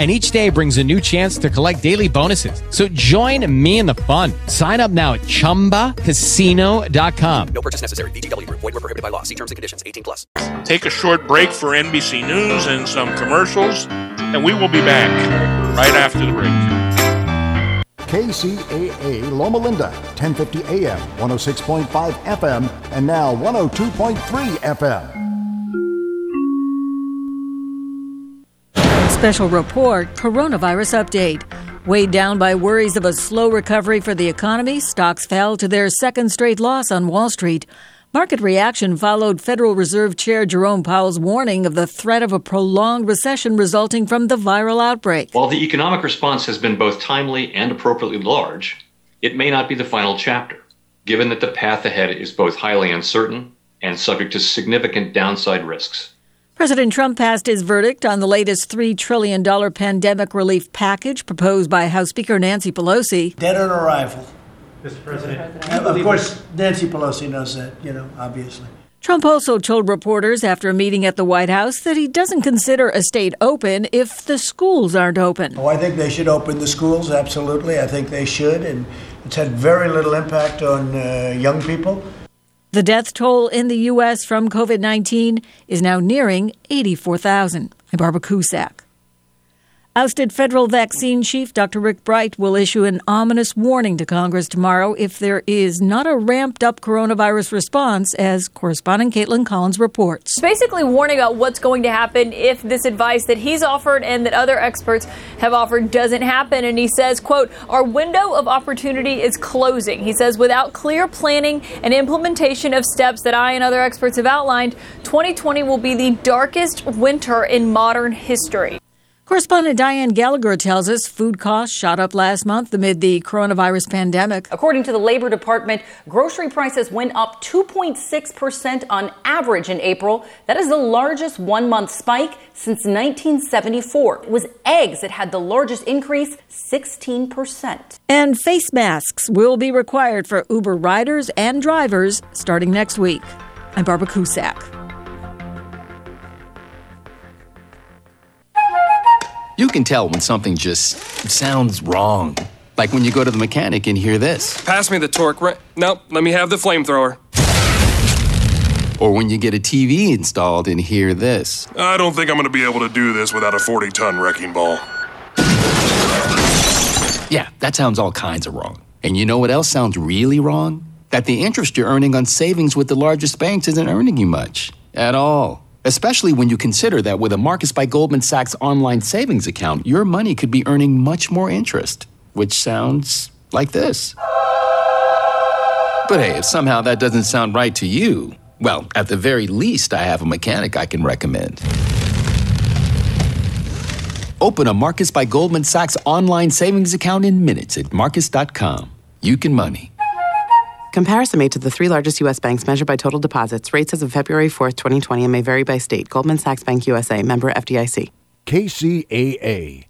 and each day brings a new chance to collect daily bonuses. So join me in the fun. Sign up now at ChumbaCasino.com. No purchase necessary. VGW. Void were prohibited by law. See terms and conditions. 18 plus. Take a short break for NBC News and some commercials, and we will be back right after the break. KCAA Loma Linda, 1050 AM, 106.5 FM, and now 102.3 FM. Special report Coronavirus Update. Weighed down by worries of a slow recovery for the economy, stocks fell to their second straight loss on Wall Street. Market reaction followed Federal Reserve Chair Jerome Powell's warning of the threat of a prolonged recession resulting from the viral outbreak. While the economic response has been both timely and appropriately large, it may not be the final chapter, given that the path ahead is both highly uncertain and subject to significant downside risks. President Trump passed his verdict on the latest $3 trillion pandemic relief package proposed by House Speaker Nancy Pelosi. Dead on arrival. Mr. President. And of course, Nancy Pelosi knows that, you know, obviously. Trump also told reporters after a meeting at the White House that he doesn't consider a state open if the schools aren't open. Oh, I think they should open the schools, absolutely. I think they should. And it's had very little impact on uh, young people. The death toll in the U.S. from COVID 19 is now nearing 84,000. I'm Barbara Cusack. Ousted federal vaccine chief Dr. Rick Bright will issue an ominous warning to Congress tomorrow if there is not a ramped up coronavirus response, as correspondent Kaitlan Collins reports. Basically, warning about what's going to happen if this advice that he's offered and that other experts have offered doesn't happen. And he says, quote, our window of opportunity is closing. He says, without clear planning and implementation of steps that I and other experts have outlined, 2020 will be the darkest winter in modern history. Correspondent Dianne Gallagher tells us food costs shot up last month amid the coronavirus pandemic. According to the Labor Department, grocery prices went up 2.6% on average in April. That is the largest one month spike since 1974. It was eggs that had the largest increase, 16%. And face masks will be required for Uber riders and drivers starting next week. I'm Barbara Cusack. You can tell when something just sounds wrong. Like when you go to the mechanic and hear this. Pass me the torque. wrench. nope, let me have the flamethrower. Or when you get a TV installed and hear this. I don't think I'm going to be able to do this without a 40 ton wrecking ball. Yeah, that sounds all kinds of wrong. And you know what else sounds really wrong? That the interest you're earning on savings with the largest banks isn't earning you much at all. Especially when you consider that with a Marcus by Goldman Sachs online savings account, your money could be earning much more interest, which sounds like this. But hey, if somehow that doesn't sound right to you, well, at the very least, I have a mechanic I can recommend. Open a Marcus by Goldman Sachs online savings account in minutes at marcus.com. You can money. Comparison made to the three largest U.S. banks measured by total deposits. Rates as of February 4th, 2020, and may vary by state. Goldman Sachs Bank USA, member FDIC. KCAA.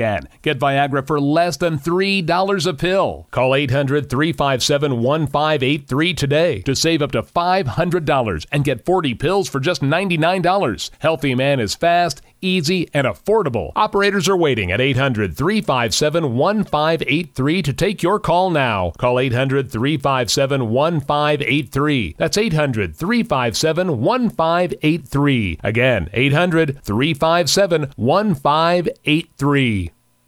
Again, get Viagra for less than $3 a pill. Call 800 357 1583 today to save up to $500 and get 40 pills for just $99. Healthy Man is fast, easy, and affordable. Operators are waiting at 800 357 1583 to take your call now. Call 800 357 1583. That's 800 357 1583. Again, 800 357 1583.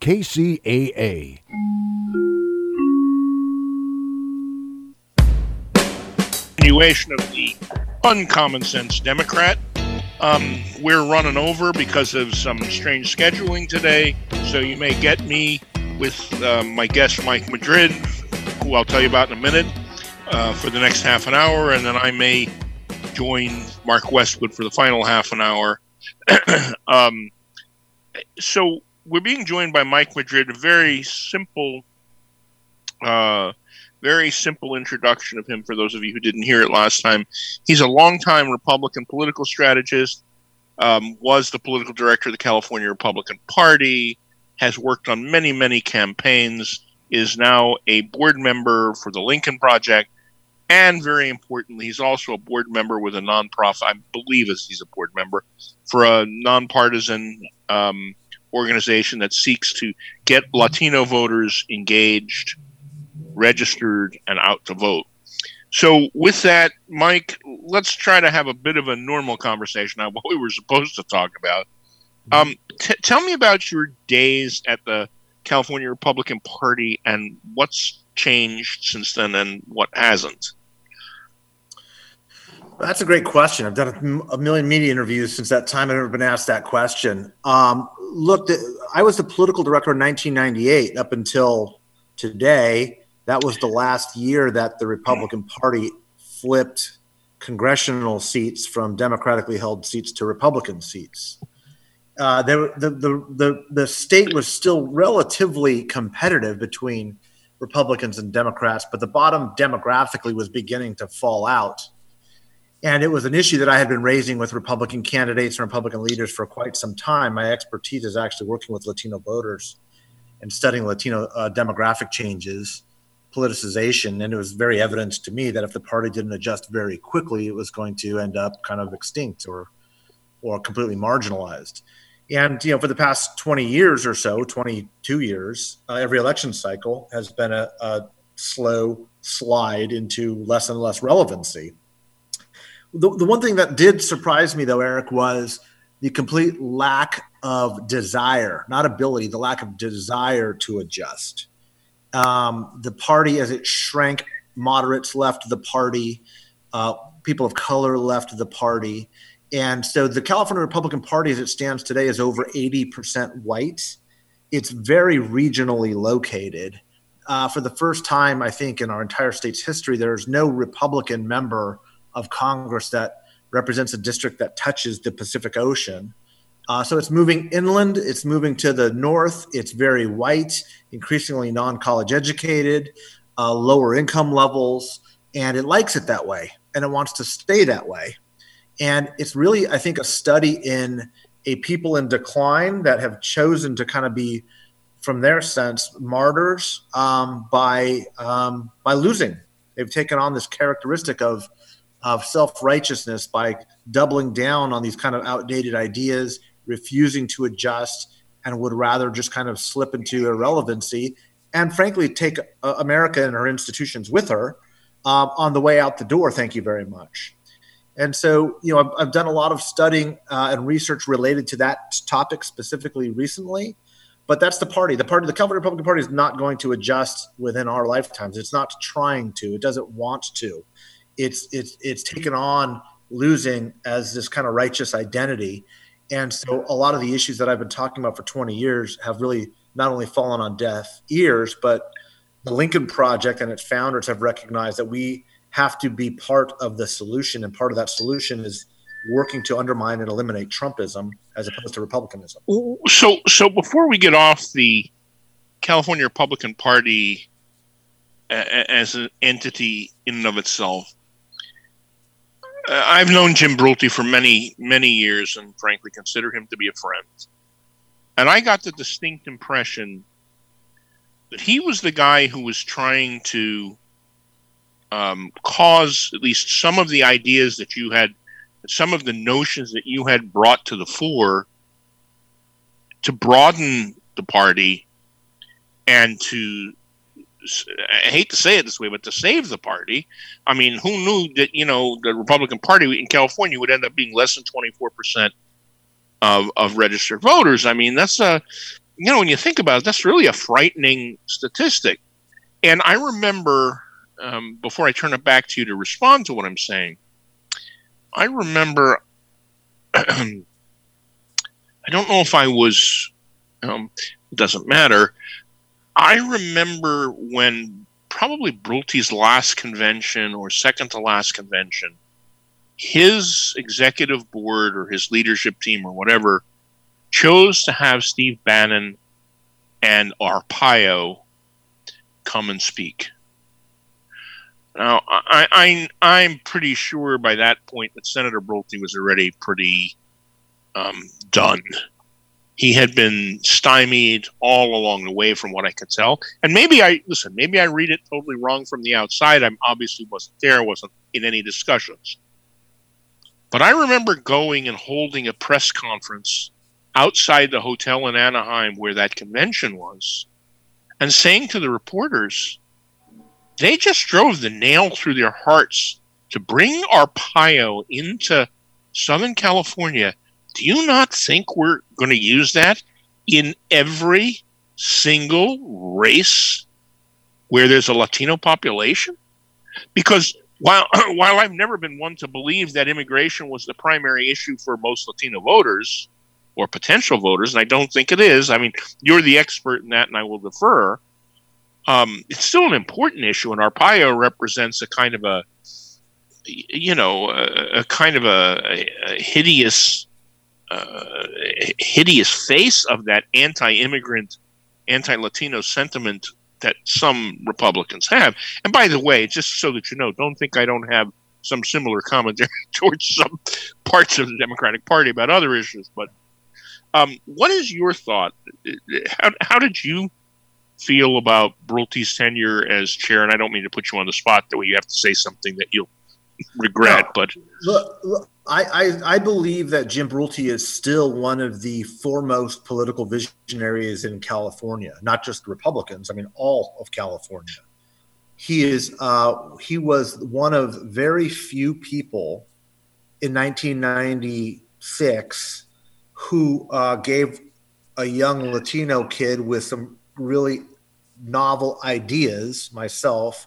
KCAA. continuation of the uncommon sense Democrat. Um, we're running over because of some strange scheduling today, so you may get me with uh, my guest Mike Madrid, who I'll tell you about in a minute, uh, for the next half an hour, and then I may join Mark Westwood for the final half an hour. um, so we're being joined by Mike Madrid, a very simple uh, very simple introduction of him for those of you who didn't hear it last time. He's a longtime Republican political strategist, um, was the political director of the California Republican Party, has worked on many, many campaigns, is now a board member for the Lincoln Project, and very importantly, he's also a board member with a nonprofit, I believe as he's a board member, for a nonpartisan um, organization that seeks to get Latino voters engaged registered and out to vote. So, with that, Mike, let's try to have a bit of a normal conversation on what we were supposed to talk about. Um, t- tell me about your days at the California Republican Party and what's changed since then and what hasn't. That's a great question. I've done a million media interviews since that time. I've never been asked that question. Um, look, I was the political director in 1998 up until today that was the last year that the Republican Party flipped congressional seats from democratically held seats to Republican seats. Uh, there, the, the, the, the state was still relatively competitive between Republicans and Democrats, but the bottom demographically was beginning to fall out. And it was an issue that I had been raising with Republican candidates and Republican leaders for quite some time. My expertise is actually working with Latino voters and studying Latino uh, demographic changes politicization, and it was very evident to me that if the party didn't adjust very quickly, it was going to end up kind of extinct or or completely marginalized. And you know, for the past 20 years or so, 22 years, uh, every election cycle has been a, a slow slide into less and less relevancy. The, the one thing that did surprise me, though, Eric, was the complete lack of desire, not ability, the lack of desire to adjust. Um, the party, as it shrank, moderates left the party, uh, people of color left the party. And so the California Republican Party, as it stands today, is over 80% white. It's very regionally located. Uh, for the first time, I think, in our entire state's history, there's no Republican member of Congress that represents a district that touches the Pacific Ocean. Uh, so it's moving inland, it's moving to the north, it's very white, increasingly non college educated, uh, lower income levels, and it likes it that way and it wants to stay that way. And it's really, I think, a study in a people in decline that have chosen to kind of be, from their sense, martyrs um, by um, by losing. They've taken on this characteristic of of self righteousness by doubling down on these kind of outdated ideas refusing to adjust, and would rather just kind of slip into irrelevancy and frankly take uh, America and her institutions with her um, on the way out the door. Thank you very much. And so, you know, I've, I've done a lot of studying uh, and research related to that topic specifically recently. But that's the party. The party, the California Republican Party, is not going to adjust within our lifetimes. It's not trying to. It doesn't want to. It's it's it's taken on losing as this kind of righteous identity. And so a lot of the issues that I've been talking about for 20 years have really not only fallen on deaf ears, but the Lincoln Project and its founders have recognized that we have to be part of the solution. And part of that solution is working to undermine and eliminate Trumpism as opposed to Republicanism. So, so before we get off the California Republican Party as an entity in and of itself, I've known Jim Brulte for many, many years, and frankly consider him to be a friend. And I got the distinct impression that he was the guy who was trying to um, cause at least some of the ideas that you had, some of the notions that you had brought to the fore to broaden the party and to I hate to say it this way, but to save the party. I mean, who knew that you know the Republican Party in California would end up being less than twenty four percent of of registered voters? I mean, that's a you know when you think about it, that's really a frightening statistic. And I remember um, before I turn it back to you to respond to what I'm saying, I remember. I don't know if I was. Um, it doesn't matter. I remember when probably Brulte's last convention or second to last convention, his executive board or his leadership team or whatever chose to have Steve Bannon and Arpaio come and speak. Now, I, I, I'm pretty sure by that point that Senator Brulte was already pretty um, done he had been stymied all along the way from what I could tell. And maybe I listen, maybe I read it totally wrong from the outside. I obviously wasn't there, wasn't in any discussions. But I remember going and holding a press conference outside the hotel in Anaheim where that convention was and saying to the reporters, they just drove the nail through their hearts to bring Arpaio into Southern California do you not think we're going to use that in every single race where there's a Latino population? Because while while I've never been one to believe that immigration was the primary issue for most Latino voters or potential voters, and I don't think it is. I mean, you're the expert in that, and I will defer. Um, it's still an important issue, and Arpaio represents a kind of a, you know, a, a kind of a, a, hideous uh, hideous face of that anti-immigrant, anti-Latino sentiment that some Republicans have. And by the way, just so that you know, don't think I don't have some similar commentary towards some parts of the Democratic Party about other issues. But um, what is your thought? How, how did you feel about Brulte's tenure as chair? And I don't mean to put you on the spot way you have to say something that you'll regret, no, but look, look, I, I, I believe that Jim Brulte is still one of the foremost political visionaries in California, not just Republicans. I mean, all of California. He is uh, he was one of very few people in 1996 who uh, gave a young Latino kid with some really novel ideas, myself,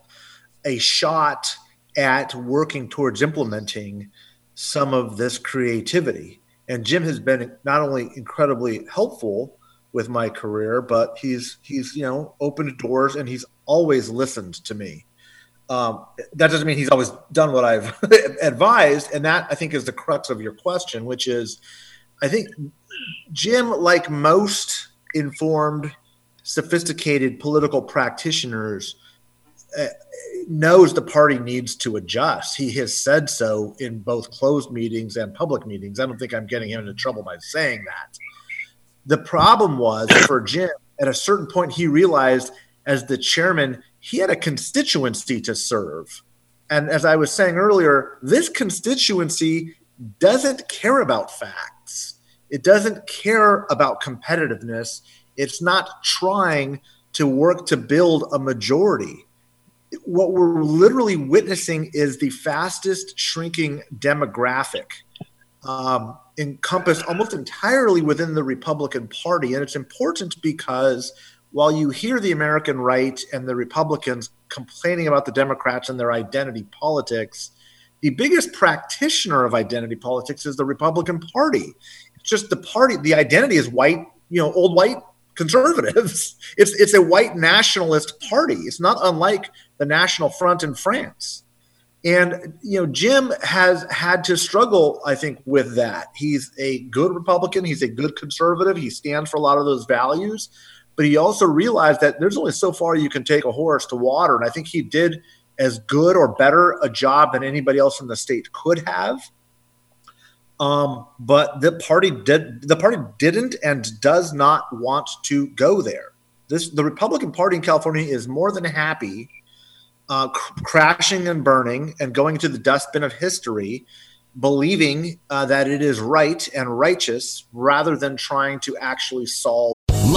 a shot at working towards implementing some of this creativity. And Jim has been not only incredibly helpful with my career, but he's he's you know opened doors and he's always listened to me. Um, that doesn't mean he's always done what I've advised, and that I think is the crux of your question, which is, I think Jim, like most informed, sophisticated political practitioners, knows the party needs to adjust. He has said so in both closed meetings and public meetings. I don't think I'm getting him into trouble by saying that. The problem was for Jim, at a certain point, he realized as the chairman, he had a constituency to serve. And as I was saying earlier, this constituency doesn't care about facts. It doesn't care about competitiveness. It's not trying to work to build a majority. What we're literally witnessing is the fastest shrinking demographic um, encompassed almost entirely within the Republican Party. And it's important because while you hear the American right and the Republicans complaining about the Democrats and their identity politics, the biggest practitioner of identity politics is the Republican Party. It's just the party, the identity is white, you know, old white conservatives. It's it's a white nationalist party. It's not unlike the National Front in France. And you know, Jim has had to struggle, I think, with that. He's a good Republican. He's a good conservative. He stands for a lot of those values, but he also realized that there's only so far you can take a horse to water. And I think he did as good or better a job than anybody else in the state could have. Um, but the party did the party didn't and does not want to go there. This the Republican Party in California is more than happy uh, cr- crashing and burning and going to the dustbin of history, believing uh, that it is right and righteous rather than trying to actually solve.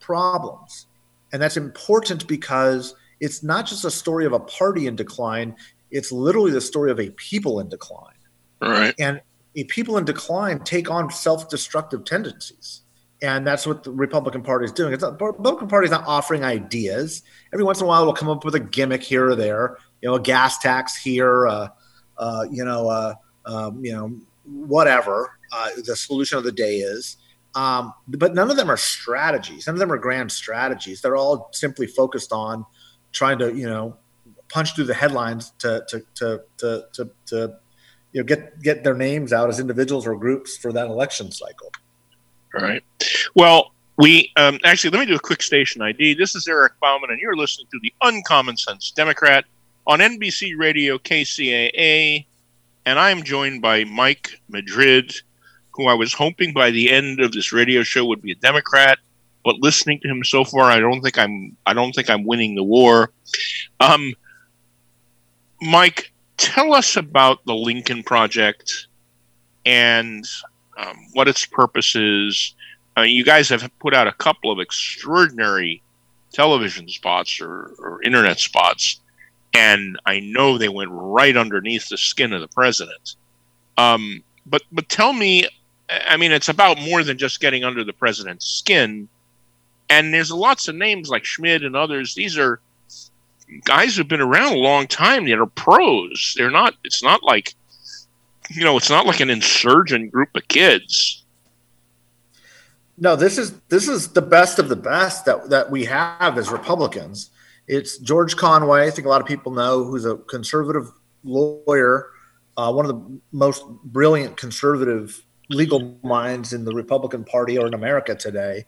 Problems, and that's important because it's not just a story of a party in decline. It's literally the story of a people in decline. Right. And a people in decline take on self-destructive tendencies. And that's what the Republican Party is doing. It's not, the Republican Party is not offering ideas. Every once in a while, we'll come up with a gimmick here or there. You know, a gas tax here. Uh, uh, you know, uh, um, you know, whatever uh, the solution of the day is. Um, but none of them are strategies. None of them are grand strategies. They're all simply focused on trying to, you know, punch through the headlines to to to to to, to you know get get their names out as individuals or groups for that election cycle. All right. Well, we um, actually let me do a quick station ID. This is Eric Bauman, and you're listening to the Uncommon Sense Democrat on NBC Radio KCAA, and I'm joined by Mike Madrid, who I was hoping by the end of this radio show would be a Democrat, but listening to him so far, I don't think I'm I don't think I'm winning the war. Um, Mike, tell us about the Lincoln Project and um, what its purpose is. You guys have put out a couple of extraordinary television spots or, or internet spots, and I know they went right underneath the skin of the president. Um, but but tell me, I mean, it's about more than just getting under the president's skin. And there's lots of names like Schmidt and others. These are guys who've been around a long time that are pros. They're not. It's not like you know. It's not like an insurgent group of kids. No, this is this is the best of the best that that we have as Republicans. It's George Conway. I think a lot of people know who's a conservative lawyer, uh, one of the most brilliant conservative legal minds in the Republican Party or in America today.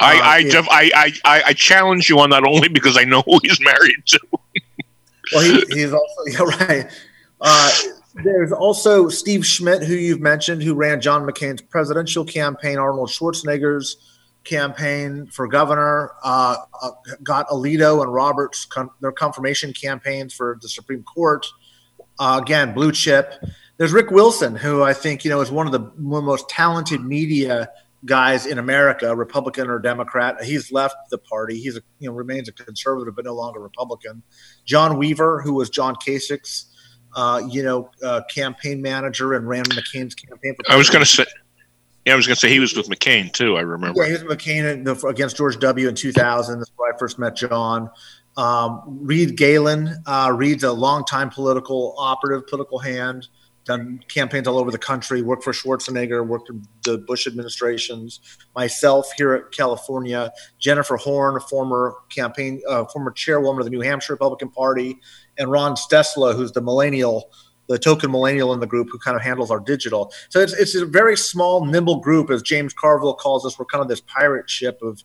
I Uh, I, it- def- I, I I I challenge you on that only because I know who he's married to. well, he, he's also yeah, right. Uh, there's also Steve Schmidt, who you've mentioned, who ran John McCain's presidential campaign, Arnold Schwarzenegger's campaign for governor, uh, uh, got Alito and Roberts con- their confirmation campaigns for the Supreme Court. Uh, again, blue chip. There's Rick Wilson, who I think you know is one of the one of the most talented media guys in America, Republican or Democrat. He's left the party. He's a, you know remains a conservative, but no longer Republican. John Weaver, who was John Kasich's uh, you know uh, campaign manager and ran McCain's campaign. For I was going to say, yeah, I was going to say he was with McCain too. I remember. yeah, he was McCain in the, against George W. in 2000. That's where I first met John. Um, Reed Galen. Uh, Reed's a longtime political operative, political hand, done campaigns all over the country, worked for Schwarzenegger, worked in the Bush administrations. Myself here at California, Jennifer Horn, a former campaign, uh, former chairwoman of the New Hampshire Republican Party, and Ron Steslow, who's the millennial the token millennial in the group who kind of handles our digital. So it's it's a very small, nimble group, as James Carville calls us. We're kind of this pirate ship of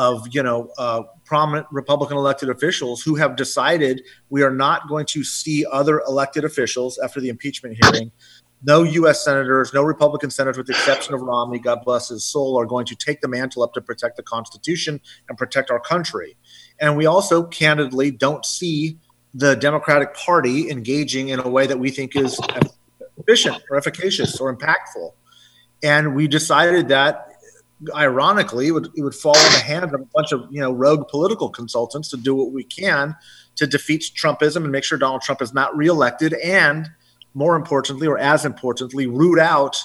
of you know uh, prominent Republican elected officials who have decided we are not going to see other elected officials after the impeachment hearing. No U.S. senators, no Republican senators, with the exception of Romney, God bless his soul, are going to take the mantle up to protect the Constitution and protect our country. And we also, candidly, don't see the Democratic Party engaging in a way that we think is efficient or efficacious or impactful. And we decided that ironically, it would, it would fall in the hands of a bunch of you know rogue political consultants to do what we can to defeat Trumpism and make sure Donald Trump is not reelected, and more importantly, or as importantly, root out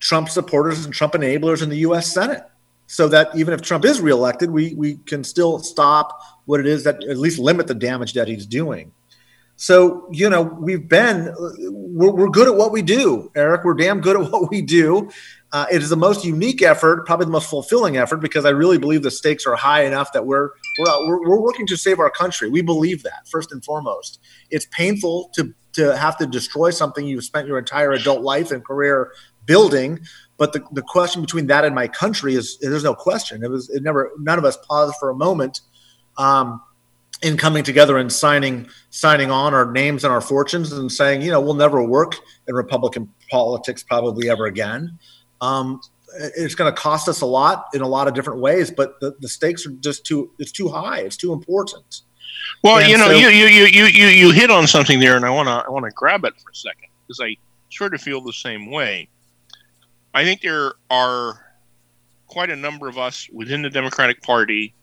Trump supporters and Trump enablers in the U.S. Senate, so that even if Trump is reelected, we we can still stop what it is that at least limit the damage that he's doing. So, you know, we've been, we're, we're, good at what we do, Eric. We're damn good at what we do. Uh, it is the most unique effort, probably the most fulfilling effort, because I really believe the stakes are high enough that we're, we're, we're, we're working to save our country. We believe that, first and foremost. It's painful to, to have to destroy something you've spent your entire adult life and career building. But the, the question between that and my country is there's no question. It was it never none of us paused for a moment. Um, in coming together and signing signing on our names and our fortunes and saying, you know, we'll never work in Republican politics probably ever again. Um, it's going to cost us a lot in a lot of different ways, but the, the stakes are just too it's too high. It's too important. Well, and you know, so, you, you you you you hit on something there, and I want to I want to grab it for a second because I sort of feel the same way. I think there are quite a number of us within the Democratic Party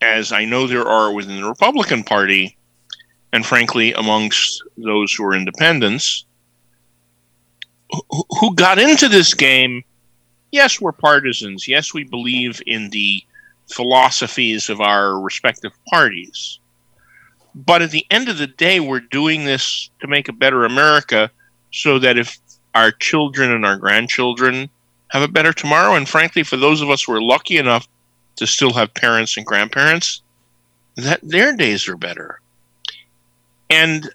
as I know there are within the Republican Party, and frankly, amongst those who are independents, who, got into this game. Yes, we're partisans. Yes, we believe in the philosophies of our respective parties. But at the end of the day, we're doing this to make a better America so that if our children and our grandchildren have a better tomorrow, and frankly, for those of us who are lucky enough to still have parents and grandparents, that their days are better. And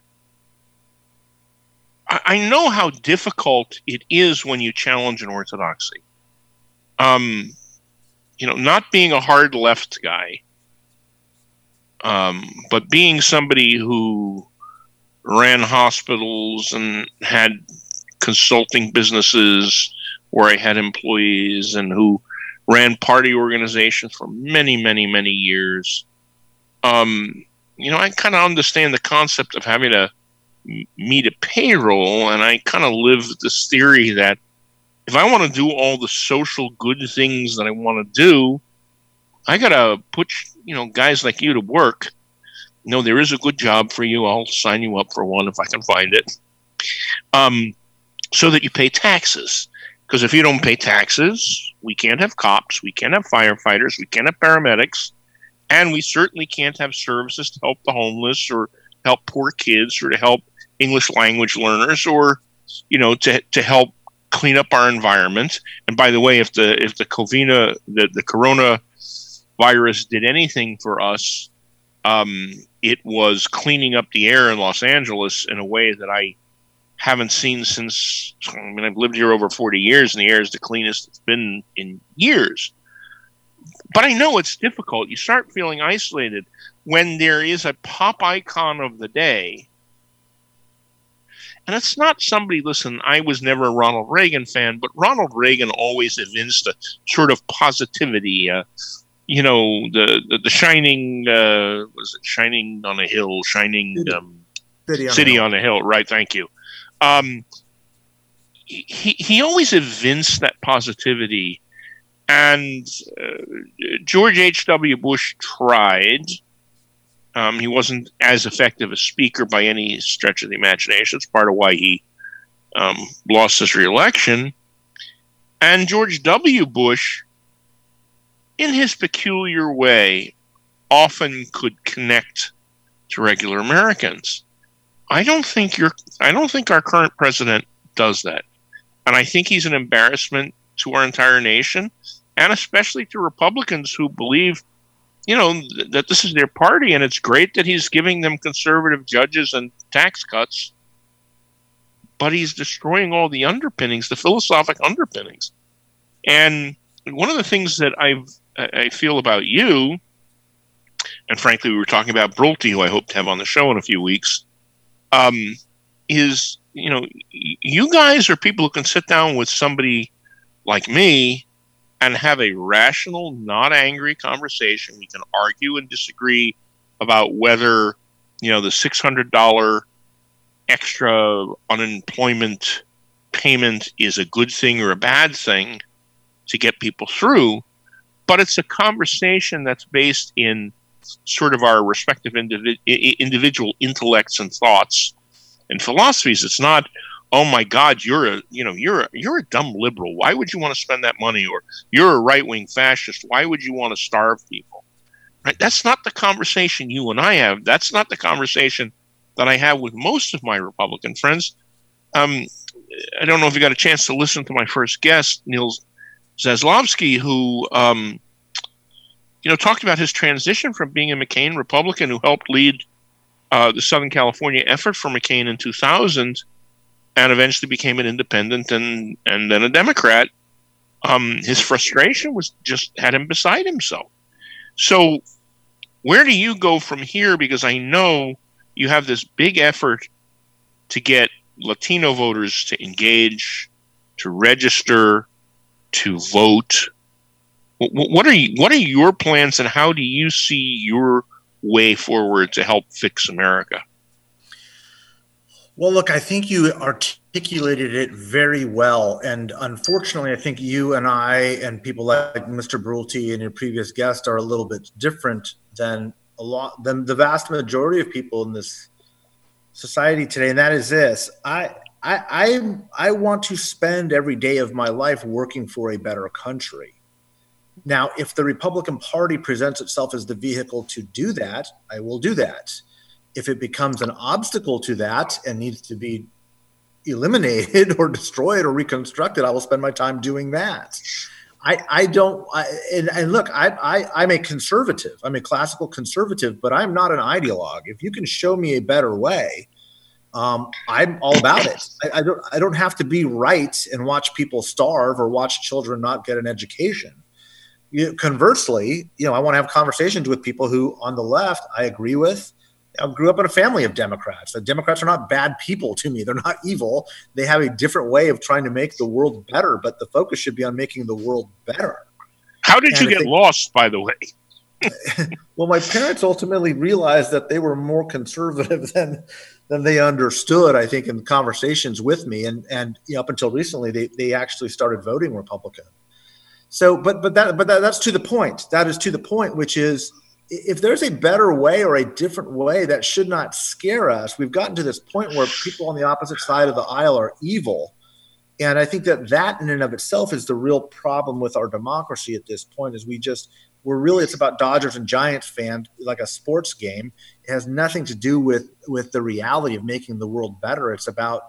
I know how difficult it is when you challenge an orthodoxy. Um, you know, not being a hard left guy, um, but being somebody who ran hospitals and had consulting businesses where I had employees and who ran party organizations for many, many, many years. Um, you know, I kind of understand the concept of having to meet a payroll, and I kind of live this theory that if I want to do all the social good things that I want to do, I gotta put you know guys like you to work. You know, there is a good job for you. I'll sign you up for one if I can find it. Um, so that you pay taxes. Because if you don't pay taxes, we can't have cops, we can't have firefighters, we can't have paramedics, and we certainly can't have services to help the homeless or help poor kids or to help English language learners or you know to to help clean up our environment. And by the way, if the if the Covina the the Corona virus did anything for us, um, it was cleaning up the air in Los Angeles in a way that I haven't seen since I mean I've lived here over 40 years and the air is the cleanest it's been in years. But I know it's difficult. You start feeling isolated when there is a pop icon of the day. And it's not somebody, listen, I was never a Ronald Reagan fan, but Ronald Reagan always evinced a sort of positivity. Uh, you know, the, the, the shining, uh, was it shining on a hill, shining um, City, on, city a on a hill, right? Thank you um, he he always evinced that positivity, and uh, George H. W. Bush tried. Um, he wasn't as effective a speaker by any stretch of the imagination. It's part of why he um, lost his reelection. And George W. Bush, in his peculiar way, often could connect to regular Americans. I don't think you're. I don't think our current president does that, and I think he's an embarrassment to our entire nation, and especially to Republicans who believe, you know, th- that this is their party, and it's great that he's giving them conservative judges and tax cuts. but he's destroying all the underpinnings, the philosophic underpinnings. And one of the things that I've I feel about you, and frankly, we were talking about Brulte, who I hope to have on the show in a few weeks, um, is you know, you guys are people who can sit down with somebody like me and have a rational, not angry conversation. We can argue and disagree about whether, you know, the $600 extra unemployment payment is a good thing or a bad thing to get people through. But it's a conversation that's based in sort of our respective individ- individual intellects and thoughts and philosophies. It's not, oh my God, you're a you know you're a, you're a dumb liberal. Why would you want to spend that money? Or you're a right wing fascist. Why would you want to starve people? Right? That's not the conversation you and I have. That's not the conversation that I have with most of my Republican friends. Um, I don't know if you got a chance to listen to my first guest, Niels Zaslavsky, who um, you know talked about his transition from being a McCain Republican who helped lead uh, the Southern California effort for McCain in 2000, and eventually became an independent and and then a Democrat. Um, his frustration was just had him beside himself. So, where do you go from here? Because I know you have this big effort to get Latino voters to engage, to register, to vote. What are you, what are your plans, and how do you see your way forward to help fix America? Well, look, I think you articulated it very well. And unfortunately, I think you and I and people like Mr. Brulte and your previous guest are a little bit different than a lot than the vast majority of people in this society today. And that is this. I I I, I want to spend every day of my life working for a better country. Now, if the Republican Party presents itself as the vehicle to do that, I will do that. If it becomes an obstacle to that and needs to be eliminated or destroyed or reconstructed, I will spend my time doing that. I, I don't, I, and, and, look, I, I, I'm a conservative. I'm a classical conservative, but I'm not an ideologue. If you can show me a better way, um, I'm all about it. I, I, don't, I don't have to be right and watch people starve or watch children not get an education you know, conversely, you know, I want to have conversations with people who, on the left, I agree with. I grew up in a family of Democrats. The Democrats are not bad people to me. They're not evil. They have a different way of trying to make the world better, but the focus should be on making the world better. How did and you get they, lost, by the way? well, my parents ultimately realized that they were more conservative than than they understood. I think in conversations with me, and and you know, up until recently, they they actually started voting Republican. So, but but that but that, that's to the point. That is to the point, which is if there's a better way or a different way, that should not scare us. We've gotten to this point where people on the opposite side of the aisle are evil, and I think that that in and of itself is the real problem with our democracy at this point. Is we just we're really it's about Dodgers and Giants fan like a sports game. It has nothing to do with with the reality of making the world better. It's about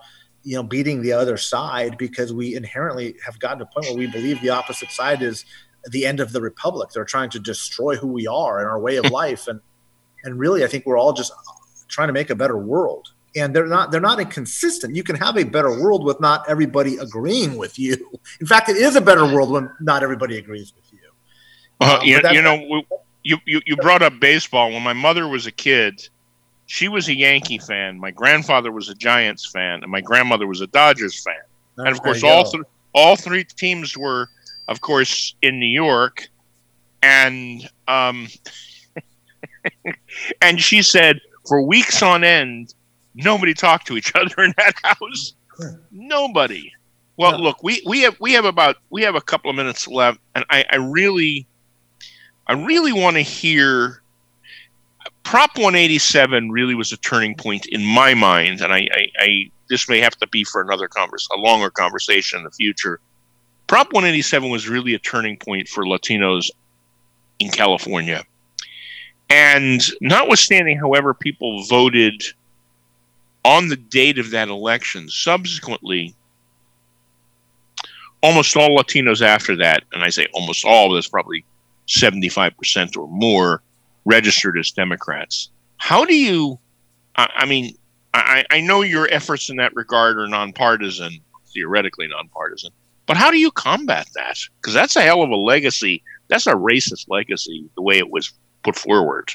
you know beating the other side because we inherently have gotten to a point where we believe the opposite side is the end of the republic. They're trying to destroy who we are and our way of life. And and really i think we're all just trying to make a better world. And they're not they're not inconsistent. You can have a better world with not everybody agreeing with you. In fact it is a better world when not everybody agrees with you. Uh, um, you, you know you, you you brought up baseball. When my mother was a kid she was a Yankee fan. My grandfather was a Giants fan, and my grandmother was a Dodgers fan. and of course, all th- all three teams were, of course, in New York. And um, and she said for weeks on end, nobody talked to each other in that house. Nobody. Well, look, we, we have we have about we have a couple of minutes left, and I, I really, I really want to hear Prop 187 really was a turning point in my mind, and I, I, I this may have to be for another converse, a longer conversation in the future. Prop 187 was really a turning point for Latinos in California. And notwithstanding, however, people voted on the date of that election, subsequently, almost all Latinos after that, and I say almost all, there's probably 75% or more, registered as Democrats. How do you? I, I mean, I, I know your efforts in that regard are nonpartisan, theoretically nonpartisan. But how do you combat that? Because that's a hell of a legacy. That's a racist legacy, the way it was put forward.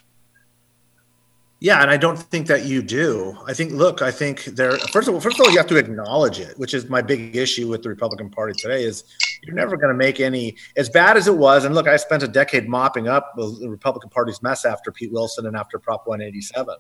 Yeah, and I don't think that you do. I think, look, I think there. First of all, first of all, you have to acknowledge it, which is my big issue with the Republican Party today. Is you're never going to make any as bad as it was. And look, I spent a decade mopping up the Republican Party's mess after Pete Wilson and after Prop 187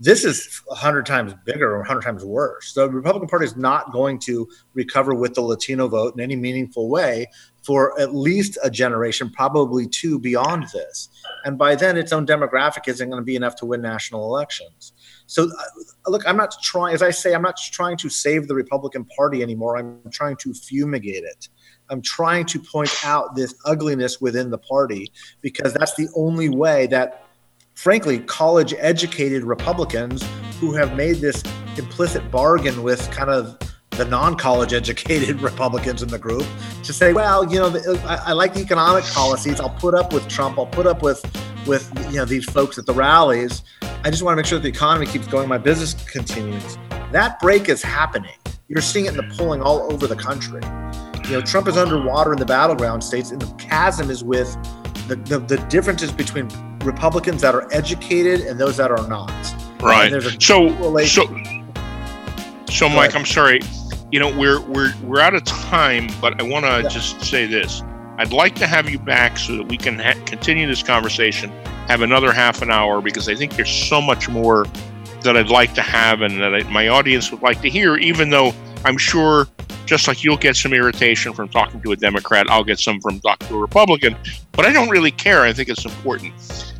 this is 100 times bigger or 100 times worse. The Republican Party is not going to recover with the Latino vote in any meaningful way for at least a generation, probably two beyond this. And by then, its own demographic isn't going to be enough to win national elections. So, uh, look, I'm not trying, as I say, I'm not trying to save the Republican Party anymore. I'm trying to fumigate it. I'm trying to point out this ugliness within the party because that's the only way that frankly, college educated Republicans who have made this implicit bargain with kind of the non college educated Republicans in the group to say, well, you know, I, I, like the economic policies. I'll put up with Trump. I'll put up with with you know these folks at the rallies. I just want to make sure that the economy keeps going. My business continues. That break is happening. You're seeing it in the polling all over the country. You know, Trump is underwater in the battleground states, and the chasm is with the, the, the differences between Republicans that are educated and those that are not. Right. So, so, so, Mike, I'm sorry. You know, we're we're we're out of time, but I want to yeah. just say this. I'd like to have you back so that we can ha- continue this conversation, have another half an hour, because I think there's so much more that I'd like to have and that I, my audience would like to hear, even though I'm sure just like you'll get some irritation from talking to a Democrat, I'll get some from talking to a Republican. But I don't really care. I think it's important.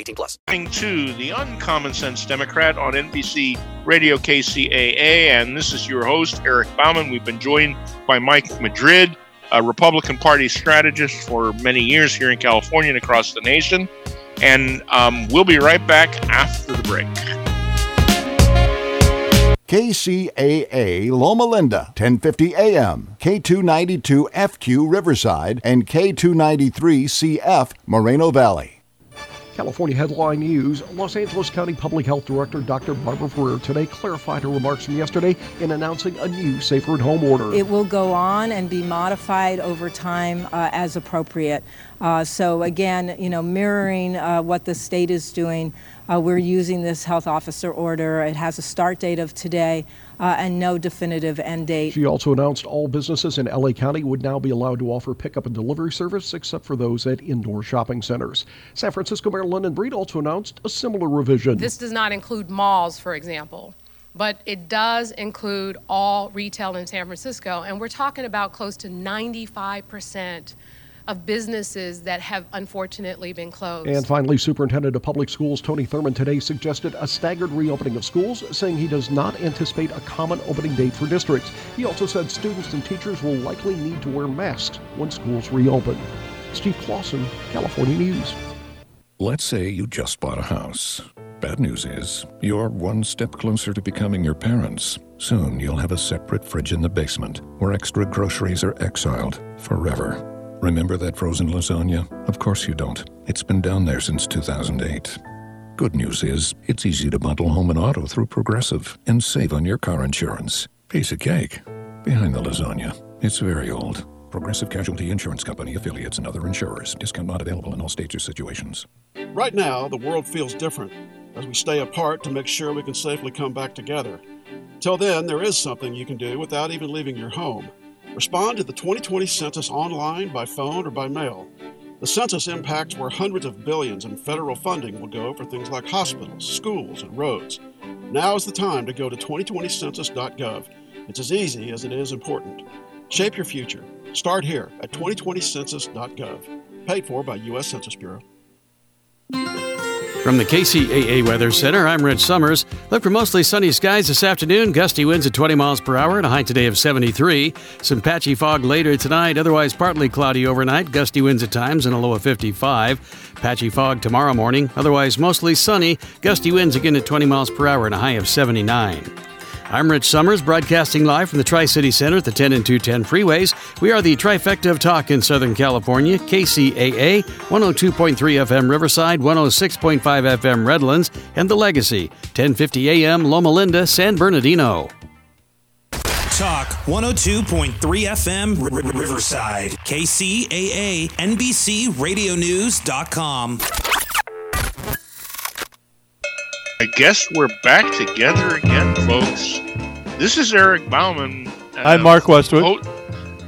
18 plus. To the Uncommon Sense Democrat on NBC Radio KCAA, and this is your host, Eric Bauman. We've been joined by Mike Madrid, a Republican Party strategist for many years here in California and across the nation. And um, we'll be right back after the break. KCAA Loma Linda, 1050 AM, K292FQ Riverside, and K293CF Moreno Valley. California headline news Los Angeles County Public Health Director Dr. Barbara Ferrer today clarified her remarks from yesterday in announcing a new safer at home order. It will go on and be modified over time uh, as appropriate. Uh, so, again, you know, mirroring uh, what the state is doing. Uh, we're using this health officer order. It has a start date of today uh, and no definitive end date. She also announced all businesses in LA County would now be allowed to offer pickup and delivery service except for those at indoor shopping centers. San Francisco Mayor London Breed also announced a similar revision. This does not include malls, for example but it does include all retail in San Francisco. And we're talking about close to 95 percent of businesses that have unfortunately been closed. And finally, Superintendent of Public Schools Tony Thurmond today suggested a staggered reopening of schools, saying he does not anticipate a common opening date for districts. He also said students and teachers will likely need to wear masks when schools reopen. Steve Clausen, California News. Let's say you just bought a house. Bad news is, you're one step closer to becoming your parents. Soon you'll have a separate fridge in the basement where extra groceries are exiled forever. Remember that frozen lasagna? Of course you don't. It's been down there since 2008. Good news is, it's easy to bundle home and auto through Progressive and save on your car insurance. Piece of cake. Behind the lasagna. It's very old. Progressive Casualty Insurance Company affiliates and other insurers. Discount not available in all states or situations. Right now, the world feels different. as we stay apart to make sure we can safely come back together. Till then, there is something you can do without even leaving your home. Respond to the 2020 census online, by phone, or by mail. The census impacts where hundreds of billions in federal funding will go for things like hospitals, schools, and roads. Now is the time to go to 2020census.gov. It's as easy as it is important. Shape your future. Start here at 2020census.gov. Paid for by U.S. Census Bureau. From the KCAA Weather Center, I'm Rich Summers. Look for mostly sunny skies this afternoon, gusty winds at 20 miles per hour, and a high today of 73. Some patchy fog later tonight, otherwise partly cloudy overnight, gusty winds at times, and a low of 55. Patchy fog tomorrow morning, otherwise mostly sunny, gusty winds again at 20 miles per hour, and a high of 79. I'm Rich Summers, broadcasting live from the Tri City Center at the 10 and 210 freeways. We are the trifecta of talk in Southern California KCAA, 102.3 FM Riverside, 106.5 FM Redlands, and The Legacy, 1050 AM Loma Linda, San Bernardino. Talk 102.3 FM R- R- Riverside, KCAA, NBC Radio News.com. I guess we're back together again, folks. This is Eric Bauman. uh, I'm Mark Westwood. ho-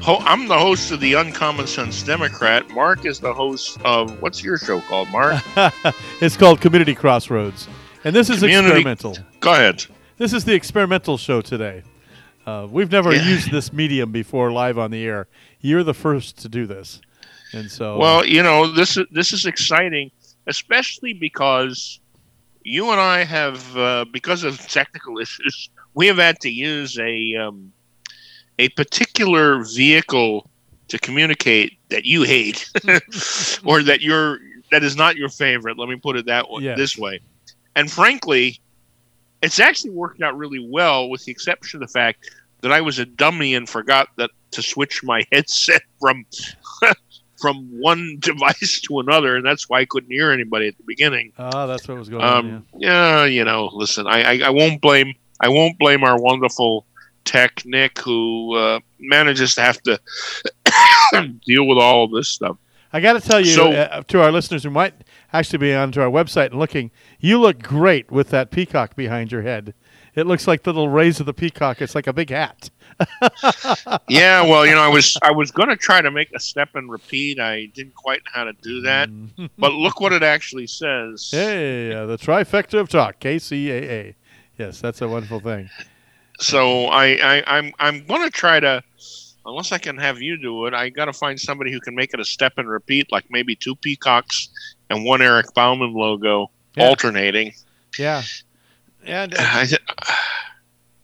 ho- I'm the host of the Uncommon Sense Democrat. Mark is the host of what's your show called, Mark? it's called Community Crossroads, and this is Community- experimental. Go ahead. This is the experimental show today. Uh, we've never Yeah. used this medium before live on the air. You're the first to do this, and so Well, you know this is this is exciting, especially because you and I have, uh, because of technical issues, we have had to use a um, a particular vehicle to communicate that you hate, or that you're that is not your favorite. Let me put it that way, Yes. this way. And frankly, it's actually worked out really well, with the exception of the fact that I was a dummy and forgot that to switch my headset from from one device to another, and that's why I couldn't hear anybody at the beginning. ah, that's what was going on. Um, yeah, you know, listen, I, I, I won't blame I won't blame our wonderful tech Nick who uh, manages to have to deal with all of this stuff. I got to tell you So- uh, to our listeners who might actually be onto our website and looking, you look great with that peacock behind your head. It looks like the little rays of the peacock. It's like a big hat. yeah, well, you know, I was I was going to try to make a step and repeat. I didn't quite know how to do that, but look what it actually says. Hey, uh, the trifecta of talk, KCAA. Yes, that's a wonderful thing. So I, I I'm I'm going to try to, unless I can have you do it, I got to find somebody who can make it a step and repeat, like maybe two peacocks and one Eric Bauman logo Yeah. alternating. Yeah. And uh, I,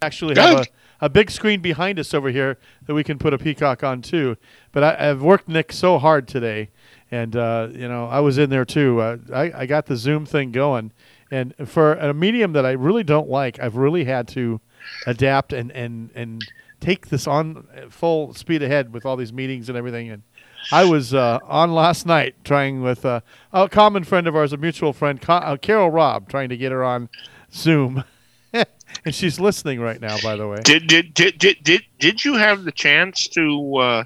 actually have a, a big screen behind us over here that we can put a peacock on too. But I, I've worked Nick so hard today, and uh, you know I was in there too. Uh, I, I got the Zoom thing going, and for a medium that I really don't like, I've really had to adapt and and and take this on full speed ahead with all these meetings and everything. And I was uh, on last night trying with uh, a common friend of ours, a mutual friend, uh, Carol Robb, trying to get her on Zoom. and she's listening right now, by the way. Did did did did did, did you have the chance to uh,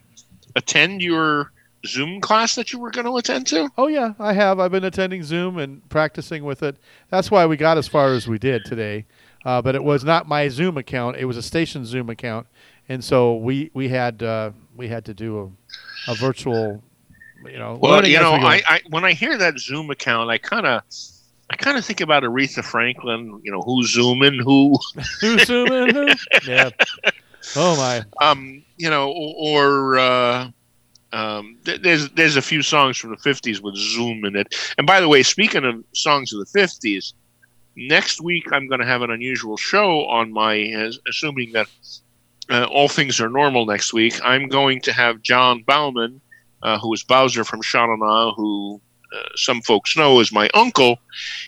attend your Zoom class that you were going to attend to? Oh yeah, I have. I've been attending Zoom and practicing with it. That's why we got as far as we did today. Uh, but it was not my Zoom account; it was a station Zoom account, and so we we had uh, we had to do a, a virtual, you know. Well, you know, we. I, I when I hear that Zoom account, I kind of I kind of think about Aretha Franklin. You know, who's zooming, who Who's zooming? Who? Yeah. Oh my. um, you know, or uh, um, th- there's there's a few songs from the '50s with Zoom in it. And by the way, speaking of songs of the '50s, next week I'm going to have an unusual show on my, as- assuming that uh, all things are normal next week. I'm going to have Jon Bauman, uh, who is Bowzer from Sha Na Na, who uh, some folks know is my uncle.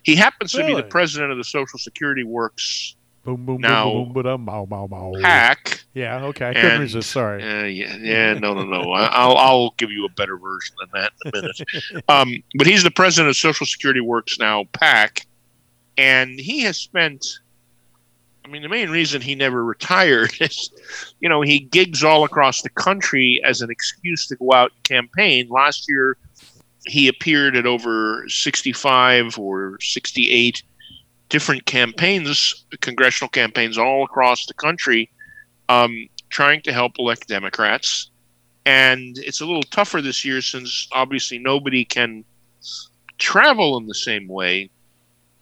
He happens to be the president of the Social Security Works Boom boom now boom boom boom boom mow mow. PAC. Yeah. Okay. I couldn't And- resist. Sorry. Uh, yeah, yeah, no, no, no. I- I'll I'll give you a better version than that in a minute. um, but he's the president of Social Security Works now, PAC, and he has spent. I mean, the main reason he never retired is, you know, he gigs all across the country as an excuse to go out and campaign. Last year, he appeared at over 65 or 68 different campaigns, congressional campaigns all across the country, um, trying to help elect Democrats. And it's a little tougher this year since obviously nobody can travel in the same way.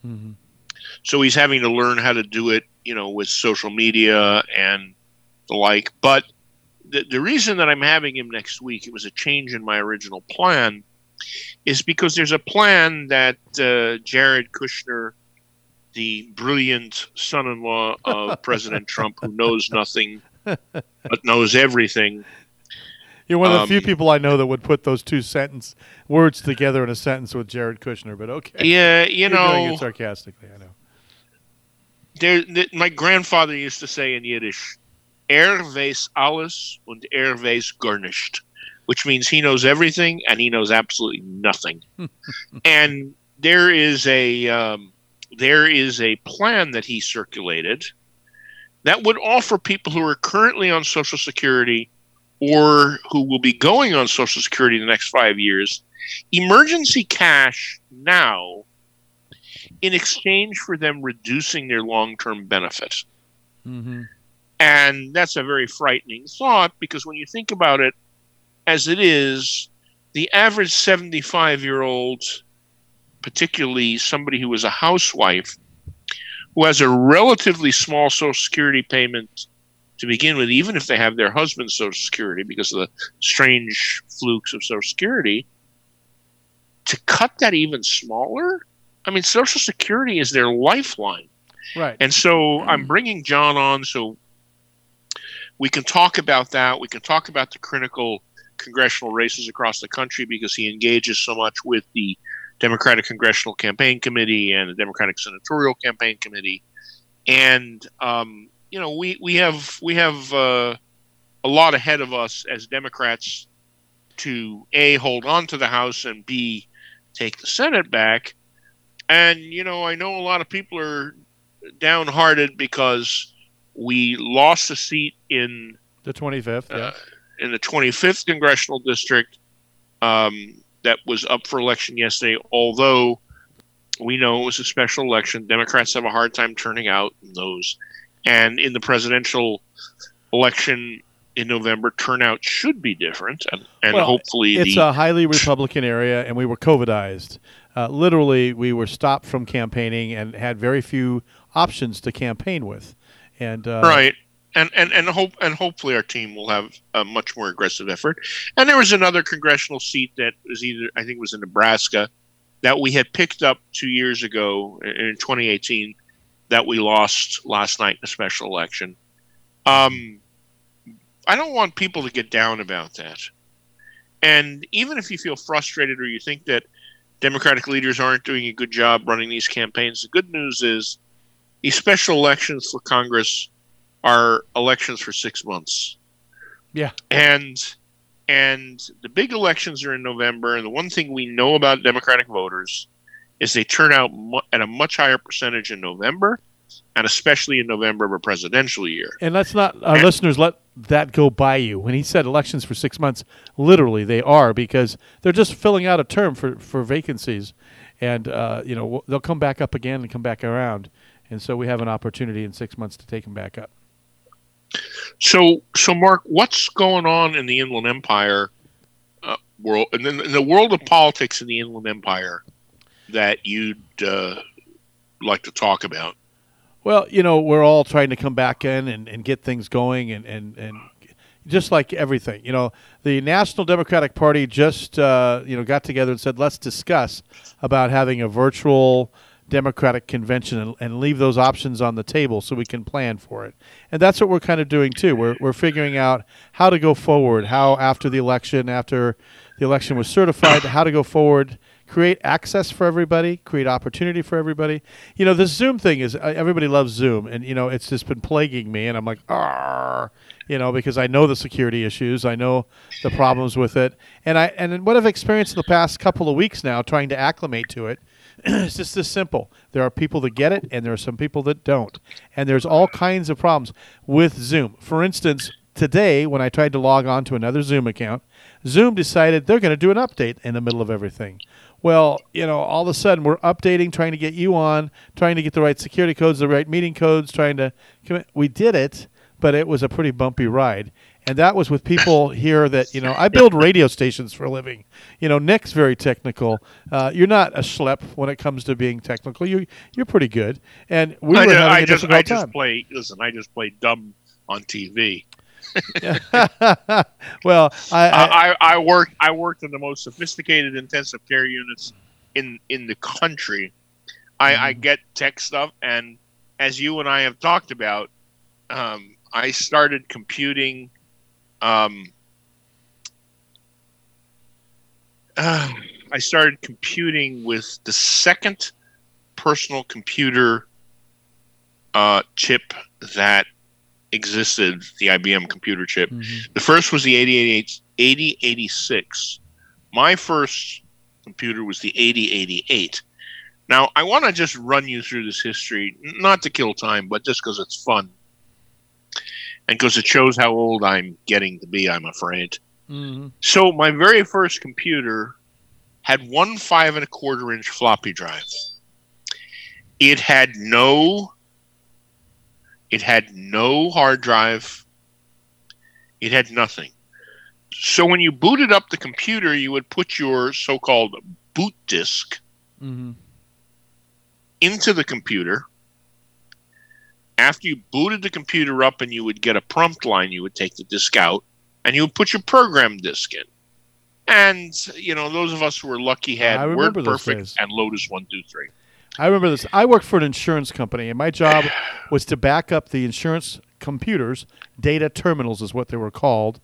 Mm-hmm. So he's having to learn how to do it, you know, with social media and the like. But the, the reason that I'm having him next week, it was a change in my original plan, is because there's a plan that uh, Jared Kushner, the brilliant son in law of President Trump, who knows nothing but knows everything. You're one of the Um, few people I know that would put those two sentence words together in a sentence with Jared Kushner. But okay, Yeah, you You're doing know- it sarcastically. I know. There, th- my grandfather used to say in Yiddish, "Er weiß alles und er weiß gar nicht," which means he knows everything and he knows absolutely nothing. and there is a um, there is a plan that he circulated that would offer people who are currently on Social Security or who will be going on Social Security in the next five years emergency cash now in exchange for them reducing their long term benefit. Mm-hmm. And that's a very frightening thought because when you think about it as it is, the average 75 year old, particularly somebody who is a housewife, who has a relatively small Social Security payment to begin with, even if they have their husband's Social Security because of the strange flukes of Social Security, to cut that even smaller, I mean, Social Security is their lifeline. Right. And so I'm bringing Jon on so we can talk about that. We can talk about the critical congressional races across the country because he engages so much with the Democratic Congressional Campaign Committee and the Democratic Senatorial Campaign Committee. And um, you know, we we have we have uh, a lot ahead of us as Democrats to a hold on to the House and b take the Senate back. And you know, I know a lot of people are downhearted because we lost a seat in The 25th. Yeah. In the 25th congressional district um, that was up for election yesterday. Although we know it was a special election, Democrats have a hard time turning out in those. And in the presidential election in November, turnout should be different, and, and Well, hopefully it's the a highly Republican area, and we were COVIDized. Uh, literally, we were stopped from campaigning and had very few options to campaign with. And uh, right and and and hope and hopefully our team will have a much more aggressive effort. And there was another congressional seat that was either i think it was in nebraska that we had picked up two years ago in 2018 that we lost last night in a special election. Um i don't want people to get down about that. And even if you feel frustrated or you think that democratic leaders aren't doing a good job running these campaigns the good news is these special elections for Congress are elections for six months, Yeah. and and the big elections are in November. And the one thing we know about Democratic voters is they turn out mu- at a much higher percentage in November, and especially in November of a presidential year. And let's not, our listeners, let that go by you. When he said elections for six months, literally they are because they're just filling out a term for, for vacancies. And, uh, you know, they'll come back up again and come back around. And so we have an opportunity in six months to take them back up. So, so Mark, what's going on in the Inland Empire uh, world, and in the world of politics in the Inland Empire that you'd uh, like to talk about? Well, you know, we're all trying to come back in and, and get things going and, and, and just like everything, you know, the National Democratic Party just, uh, you know, got together and said, let's discuss about having a virtual Democratic convention and, and leave those options on the table so we can plan for it. And that's what we're kind of doing too. We're, we're figuring out how to go forward, how after the election, after the election was certified, how to go forward create access for everybody, create opportunity for everybody. You know, this Zoom thing is uh, everybody loves Zoom, and you know it's just been plaguing me, and I'm like, ah, you know, because I know the security issues, I know the problems with it, and I and what I've experienced in the past couple of weeks now, trying to acclimate to it. it's just this simple. There are people that get it, and there are some people that don't, and there's all kinds of problems with Zoom. For instance, today when I tried to log on to another Zoom account, Zoom decided they're going to do an update in the middle of everything. Well, you know, all of a sudden we're updating, trying to get you on, trying to get the right security codes, the right meeting codes, trying to. We did it, but it was a pretty bumpy ride. And that was with people here that, you know, I build radio stations for a living. You know, Nick's very technical. Uh, you're not a schlep when it comes to being technical. You, you're pretty good. And we I were ju- having I a just, I just time. play. Listen, I just play dumb on TV. well, I, I, I, I worked I worked in the most sophisticated intensive care units in in the country. I, I get tech stuff, and as you and I have talked about, um, I started computing. Um, uh, I started computing with the second personal computer uh, chip that existed, the IBM computer chip. The first was the 8086. My first computer was the 8088. Now, I want to just run you through this history, not to kill time, but just because it's fun. And because it shows how old I'm getting to be, I'm afraid. Mm-hmm. So, my very first computer had one five and a quarter inch floppy drive. It had no it had no hard drive. It had nothing. So when you booted up the computer, you would put your so-called boot disk Mhm. into the computer. After you booted the computer up and you would get a prompt line, you would take the disk out and you would put your program disk in. And, you know, those of us who were lucky had I those days. and Lotus 123. I remember this. I worked for an insurance company, and my job was to back up the insurance computers, data terminals is what they were called,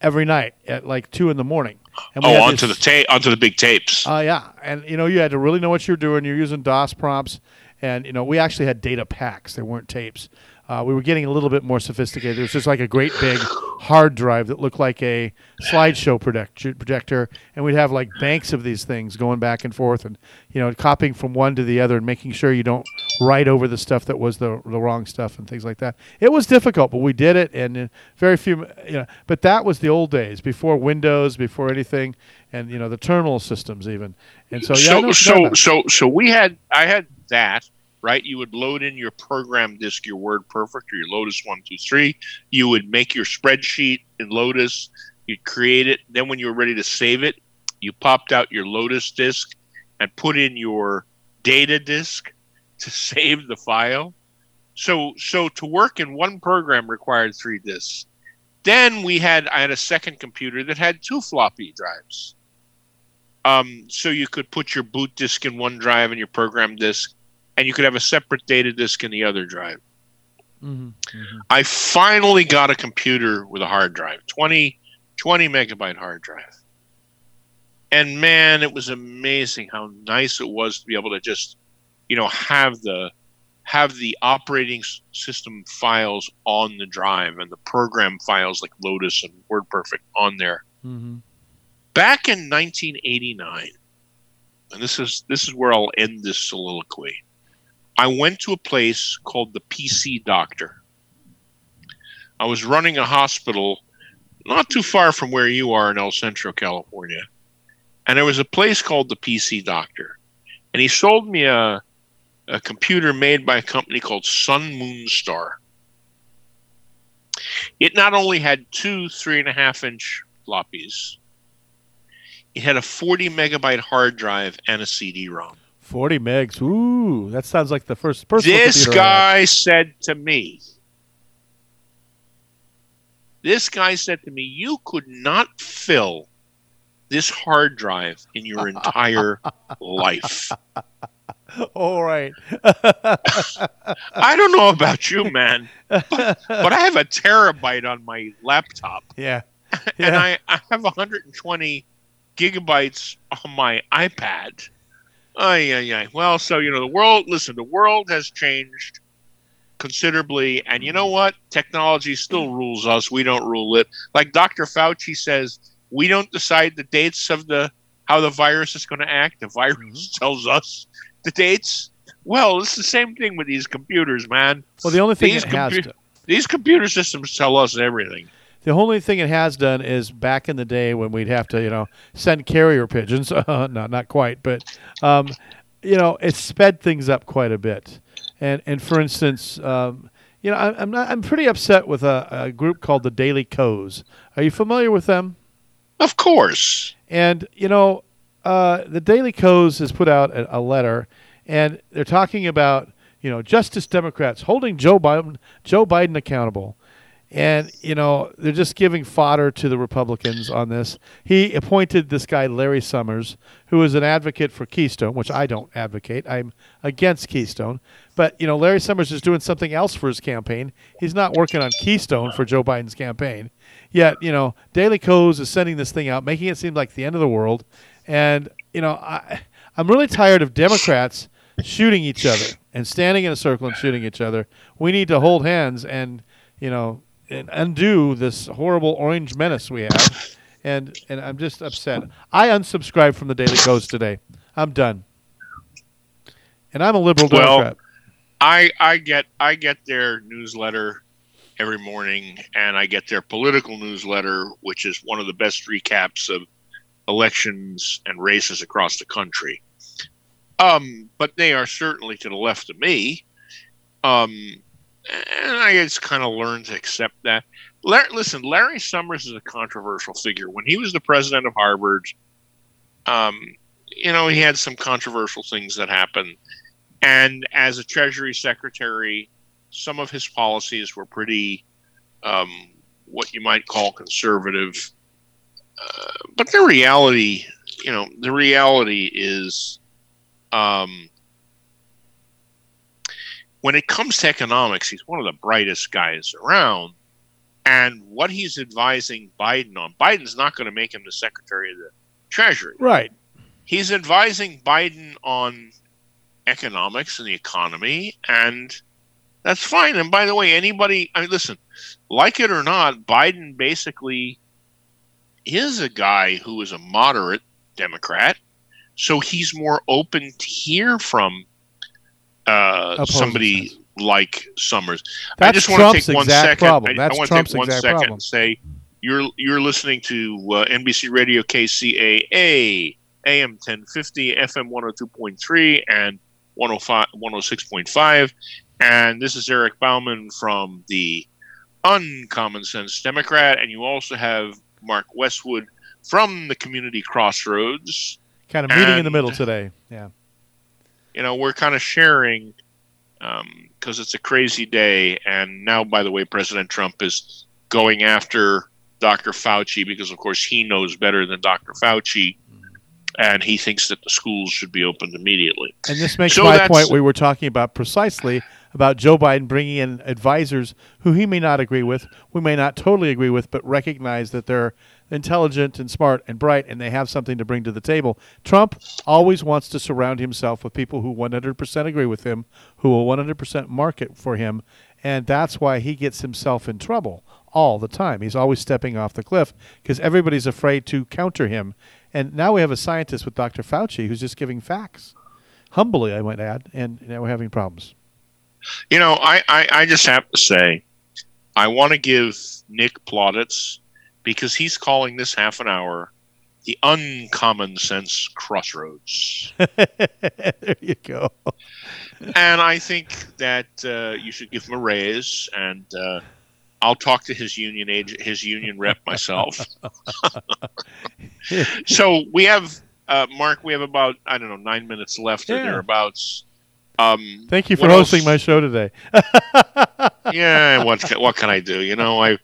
every night at like two in the morning. And we Oh, onto this- the tape, onto the big tapes. Uh, yeah, and you know you had to really know what you're doing. You're using DOS prompts, and you know we actually had data packs. They weren't tapes. Uh, we were getting a little bit more sophisticated. It was just like a great big hard drive that looked like a slideshow project- projector, and we'd have like banks of these things going back and forth, and you know copying from one to the other, and making sure you don't write over the stuff that was the the wrong stuff and things like that. It was difficult, but we did it, and uh, very few, you know. But that was the old days, before Windows, before anything, and you know the terminal systems even. And so yeah, so what you're talking so so so we had I had that right. You would load in your program disk, your Word Perfect or your Lotus one two three. You would make your spreadsheet in Lotus. You'd create it. Then when you were ready to save it, you popped out your Lotus disk and put in your data disk to save the file. So so to work in one program required three disks. Then we had I had a second computer that had two floppy drives. Um, so you could put your boot disk in one drive and your program disk, and you could have a separate data disk in the other drive. Mhm. I finally got a computer with a hard drive, 20, 20 megabyte hard drive. And man, it was amazing how nice it was to be able to just, you know, have the have the operating system files on the drive and the program files like Lotus and WordPerfect on there Mhm. Back in 1989 and this is this is where i'll end this soliloquy. I went to a place called the pc doctor. I was running a hospital not too far from where you are in el centro california and there was a place called the pc doctor. And he sold me a, a computer made by a company called sun moon star. It not only had two three and a half inch floppies it had a 40 megabyte hard drive and a CD-ROM. Forty megs. Ooh, that sounds like the first personal This guy said to me, this guy said to me, you could not fill this hard drive in your entire life. All right. I don't know about you, man, but, but I have a terabyte on my laptop. Yeah. and I, I have 120 gigabytes on my iPad. Ay, ay, ay. Well, so, you know, the world, listen, the world has changed considerably. And you know what? Technology still rules us. We don't rule it. Like Dr. Fauci says, we don't decide the dates of the how the virus is going to act. The virus mm-hmm. tells us the dates. Well, it's the same thing with these computers, man. Well, the only thing these has to- these computer systems tell us everything. The only thing it has done is back in the day when we'd have to, you know, send carrier pigeons. no, not quite, but um, you know, it's sped things up quite a bit. And and for instance, um, you know, I, I'm not, I'm pretty upset with a, a group called the Daily Kos. Are you familiar with them? Of course. And you know, uh, the Daily Kos has put out a, a letter, and they're talking about you know Justice Democrats holding Joe Biden Joe Biden accountable. And, you know, they're just giving fodder to the Republicans on this. He appointed this guy, Larry Summers, who is an advocate for Keystone, which I don't advocate. I'm against Keystone. But, you know, Larry Summers is doing something else for his campaign. He's not working on Keystone for Joe Biden's campaign. Yet, you know, Daily Kos is sending this thing out, making it seem like the end of the world. And, you know, I, I'm really tired of Democrats shooting each other and standing in a circle and shooting each other. We need to hold hands and, you know, and undo this horrible orange menace we have. And and I'm just upset. I unsubscribed from the Daily Kos today. I'm done. And I'm a liberal Well, Democrat. I I get I get their newsletter every morning, and I get their political newsletter, which is one of the best recaps of elections and races across the country. Um, but they are certainly to the left of me. Um, and I just kind of learned to accept that. Larry, listen, Larry Summers is a controversial figure. When he was the president of Harvard, um, you know, he had some controversial things that happened. And as a Treasury Secretary, some of his policies were pretty, um, what you might call conservative. Uh, but the reality, you know, the reality is, um, when it comes to economics, he's one of the brightest guys around. And what he's advising Biden on, Biden's not going to make him the Secretary of the Treasury. Right. He's advising Biden on economics and the economy, and that's fine. And by the way, anybody, I mean, listen, like it or not, Biden basically is a guy who is a moderate Democrat, so he's more open to hear from uh, somebody like Summers. I That's just want Trump's to take one exact second. problem. I, That's I want Trump's to take one exact second problem. and say you're you're listening to uh, NBC Radio KCAA AM 1050 FM 102.3 and 105 106.5 and this is Eric Bauman from the Uncommon Sense Democrat and you also have Mark Westwood from the Community Crossroads Kind of meeting in the middle today. Yeah. You know, we're kind of sharing um, because it's a crazy day. And now, by the way, President Trump is going after Dr. Fauci because, of course, he knows better than Dr. Fauci, and he thinks that the schools should be opened immediately. And this makes So my point we were talking about precisely about Joe Biden bringing in advisors who he may not agree with, we may not totally agree with, but recognize that they're intelligent and smart and bright and they have something to bring to the table. Trump always wants to surround himself with people who 100% agree with him, who will 100% market for him, and that's why he gets himself in trouble all the time. He's always stepping off the cliff because everybody's afraid to counter him. And now we have a scientist with Dr. Fauci who's just giving facts humbly, I might add, and now we're having problems. You know, I, I, I just have to say, I want to give Nick plaudits because he's calling this half an hour the uncommon sense crossroads. there you go. and I think that uh, you should give him a raise, and uh, I'll talk to his union agent, his union rep myself. so we have uh, Mark. We have about I don't know nine minutes left or Yeah. What what can I, do? You know, I,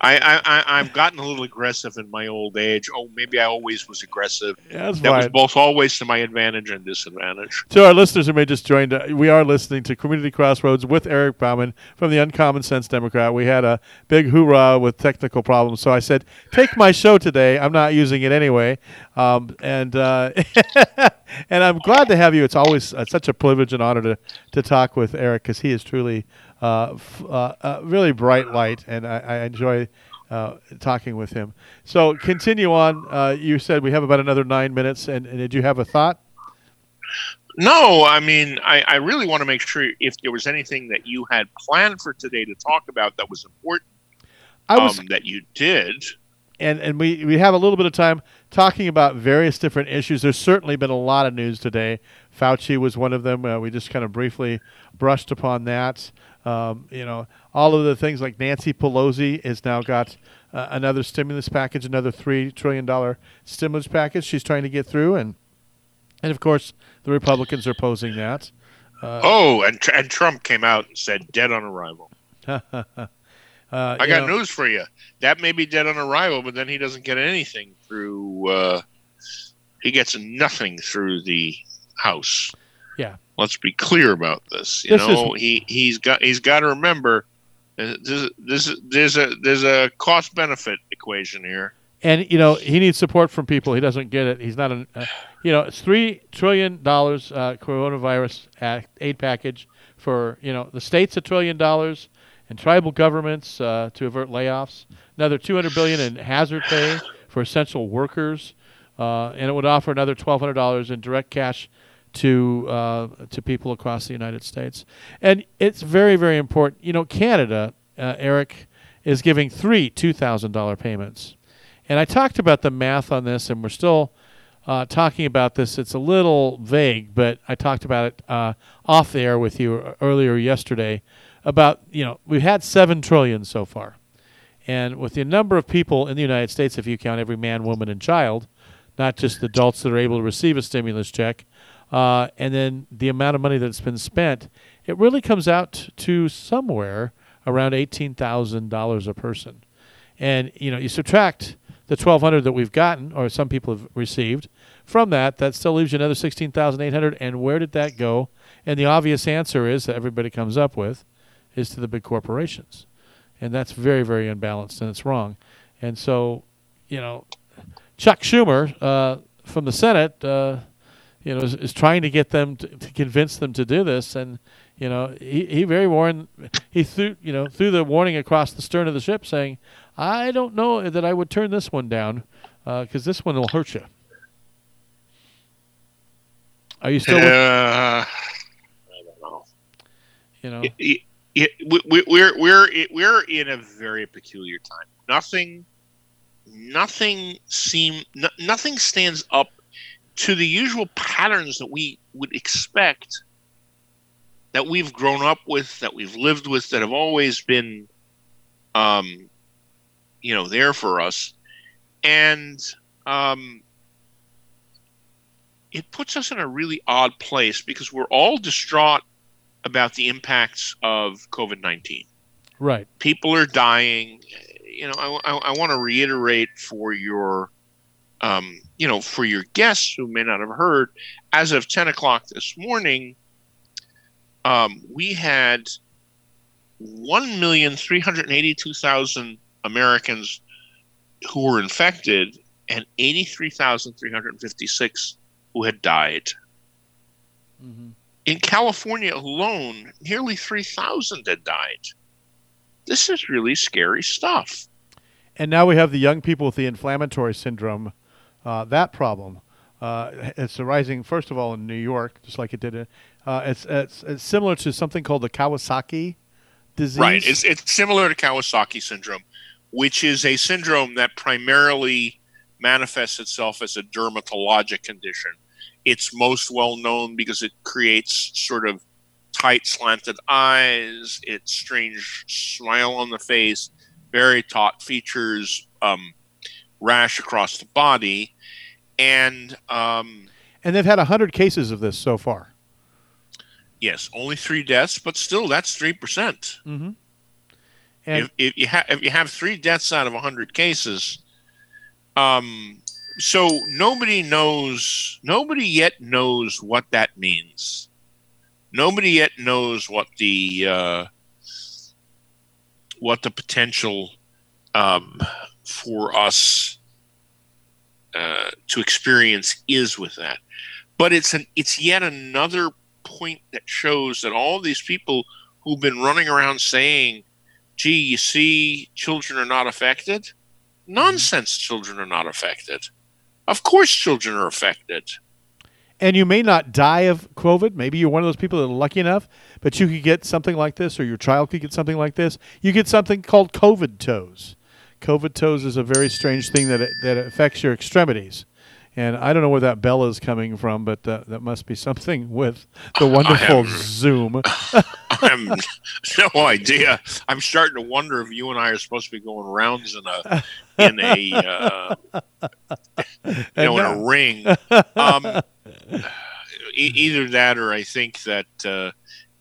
I, I, I've gotten a little aggressive in my old age. Oh, maybe I always was aggressive. Yeah, that's that was both always to my advantage and disadvantage. To our listeners who may just joined, uh, we are listening to Community Crossroads with Eric Bauman from the Uncommon Sense Democrat. We had a big hoorah with technical problems, so I said, "Take my show today. I'm not using it anyway." Um, and uh, and I'm glad to have you. It's always uh, such a privilege and honor to to talk with Eric because he is truly uh, f- uh, uh, really bright light, and I, I enjoy. Uh, talking with him. So continue on. Uh, you said we have about another nine minutes, and, and did you have a thought? No, I mean, I, I really want to make sure if there was anything that you had planned for today to talk about that was important. I was- um, that you did. and and we we have a little bit of time talking about various different issues. There's certainly been a lot of news today. Fauci was one of them. Uh, we just kind of briefly brushed upon that. Um, you know, all of the things like Nancy Pelosi has now got uh, another stimulus package, another three trillion dollar stimulus package she's trying to get through, and and of course the Republicans are opposing that. Uh, oh, and Tr- and Trump came out and said dead on arrival. uh, I got know, news for you. That may be dead on arrival, but then he doesn't get anything through. Uh, he gets nothing through the House. Yeah. Let's be clear about this. You This know, is- he he's got he's got to remember. uh, This, this, there's a there's a cost benefit equation here. and you know he needs support from people. He doesn't get it. He's not an, uh, you know, it's three trillion dollars uh, coronavirus act, aid package for you know the states a trillion dollars and tribal governments uh, to avert layoffs. Another two hundred billion in hazard pay for essential workers, uh, and it would offer another twelve hundred dollars in direct cash to uh, to people across the United States. And it's very very important. You know, Canada, uh, Eric, is giving three two thousand dollar payments. And I talked about the math on this, and we're still uh, talking about this. It's a little vague, but I talked about it uh, off the air with you earlier yesterday. About you know we've had seven trillion so far, and with the number of people in the United States, if you count every man, woman, and child, not just the adults that are able to receive a stimulus check, uh, and then the amount of money that's been spent, it really comes out to somewhere around eighteen thousand dollars a person. And you know, you subtract the twelve hundred that we've gotten, or some people have received, from that, that still leaves you another sixteen thousand eight hundred. And where did that go? And the obvious answer is that everybody comes up with, is to the big corporations, and that's very, very unbalanced, and it's wrong. And so, you know, Chuck Schumer uh, from the Senate, uh, you know, is, is trying to get them to, to convince them to do this, and you know, he, he very warned, he threw, you know, threw the warning across the stern of the ship, saying, "I don't know that I would turn this one down, because this one will hurt you." Are you still? with, Uh, I don't know. you know, it, it, we, we- we're we're it, we're in a very peculiar time. Nothing, nothing seem no, nothing stands up to the usual patterns that we would expect that we've grown up with, that we've lived with, that have always been, um, you know, there for us, and um, it puts us in a really odd place because we're all distraught about the impacts of COVID 19. right? People are dying. You know, I, I, I want to reiterate for your, um, you know, for your guests who may not have heard, as of 10 o'clock this morning, um, we had 1,382,000 Americans who were infected and 83,356 who had died. In California alone, nearly 3,000 had died. This is really scary stuff. And now we have the young people with the inflammatory syndrome. Uh, that problem, uh, it's arising first of all in New York, just like it did. In, uh, it's, it's it's similar to something called the Kawasaki disease. Right. It's, it's similar to Kawasaki syndrome, which is a syndrome that primarily manifests itself as a dermatologic condition. It's most well known because it creates sort of tight, slanted eyes, its strange smile on the face, very taut features, um, rash across the body. And um, and they've had hundred cases of this so far. yes, only three deaths, but still, that's 3%. Mm-hmm. And if, if you have if you have three deaths out of hundred cases, um, so nobody knows. Nobody yet knows what that means. Nobody yet knows what the uh, what the potential um, for us uh, to experience is with that. But it's an it's yet another point that shows that all these people who've been running around saying gee, you see, children are not affected. Nonsense, children are not affected. Of course, children are affected. and you may not die of COVID. Maybe you're one of those people that are lucky enough, but you could get something like this, or your child could get something like this. You get something called COVID toes. COVID toes is a very strange thing that that affects your extremities. And I don't know where that bell is coming from, but uh, that must be something with the wonderful Zoom. I have no idea. I'm starting to wonder if you and I are supposed to be going rounds in a in a uh, you know in a ring. Um, e- either that, or I think that uh,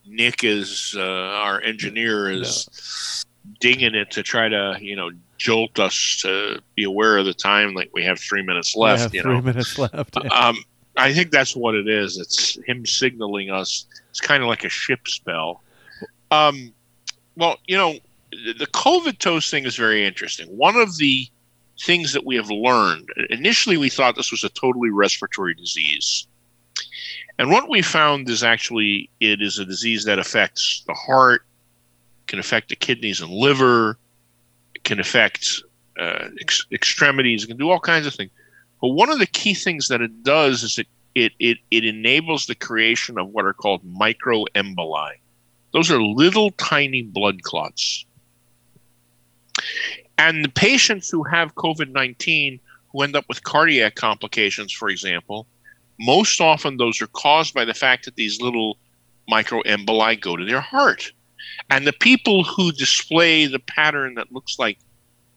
Nick is uh, our engineer is digging it to try to you know jolt us to be aware of the time. Like we have three minutes left. you three know. minutes left. Um, I think that's what it is. It's him signaling us. It's kind of like a ship spell. Um, well, you know, the the COVID toes thing is very interesting. One of the things that we have learned initially, we thought this was a totally respiratory disease. And what we found is actually it is a disease that affects the heart, can affect the kidneys and liver, can affect uh, ex- extremities, it can do all kinds of things. But one of the key things that it does is it it it, it enables the creation of what are called microemboli. Those are little tiny blood clots. And the patients who have COVID 19 who end up with cardiac complications, for example, most often those are caused by the fact that these little microemboli go to their heart. And the people who display the pattern that looks like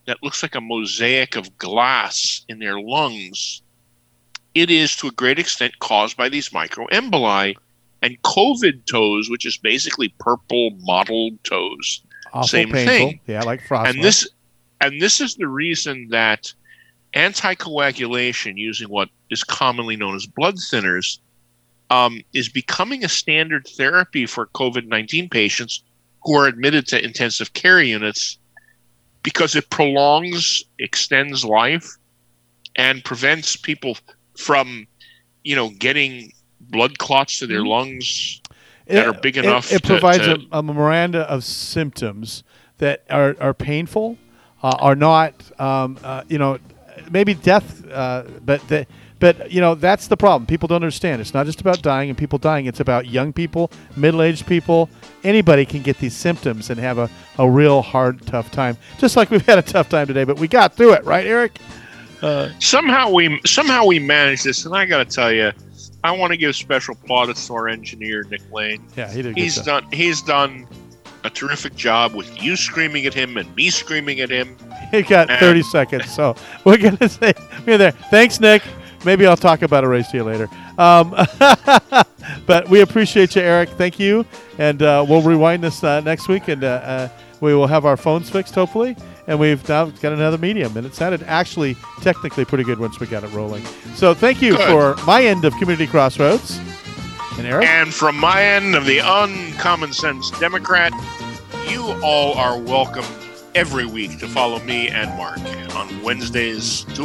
that looks like a mosaic of glass in their lungs, it is to a great extent caused by these microemboli and COVID toes, which is basically purple mottled toes. Awful Same painful. thing. Yeah, like frostbite. And this and this is the reason that anticoagulation using what is commonly known as blood thinners um, is becoming a standard therapy for COVID 19 patients who are admitted to intensive care units because it prolongs, extends life, and prevents people from, you know, getting blood clots to their lungs that are big enough. It, to- provides to- a, a memoranda of symptoms that are, are painful, uh, are not, um, uh, you know, maybe death, uh, but the, but you know that's the problem. People don't understand. It's not just about dying and people dying. It's about young people, middle-aged people. Anybody can get these symptoms and have a, a real hard, tough time. Just like we've had a tough time today, but we got through it, right, Eric? Uh, somehow we somehow we managed this, and I got to tell you, I want to give special plaudits to our engineer Nick Lane. Yeah, he did He's done. He's done a terrific job with you screaming at him and me screaming at him. He got And- 30 seconds, so we're gonna say we're there. Thanks, Nick. Maybe I'll talk about a race to you later. Um, but we appreciate you, Eric. Thank you, and uh, we'll rewind this uh, next week, and uh, uh, we will have our phones fixed, hopefully. And we've now got another medium, and it sounded actually technically pretty good once we got it rolling. So thank you Good. for my end of Community Crossroads, and Eric. And from my end of the uncommon sense Democrat, you all are welcome every week to follow me and Mark on Wednesdays, 2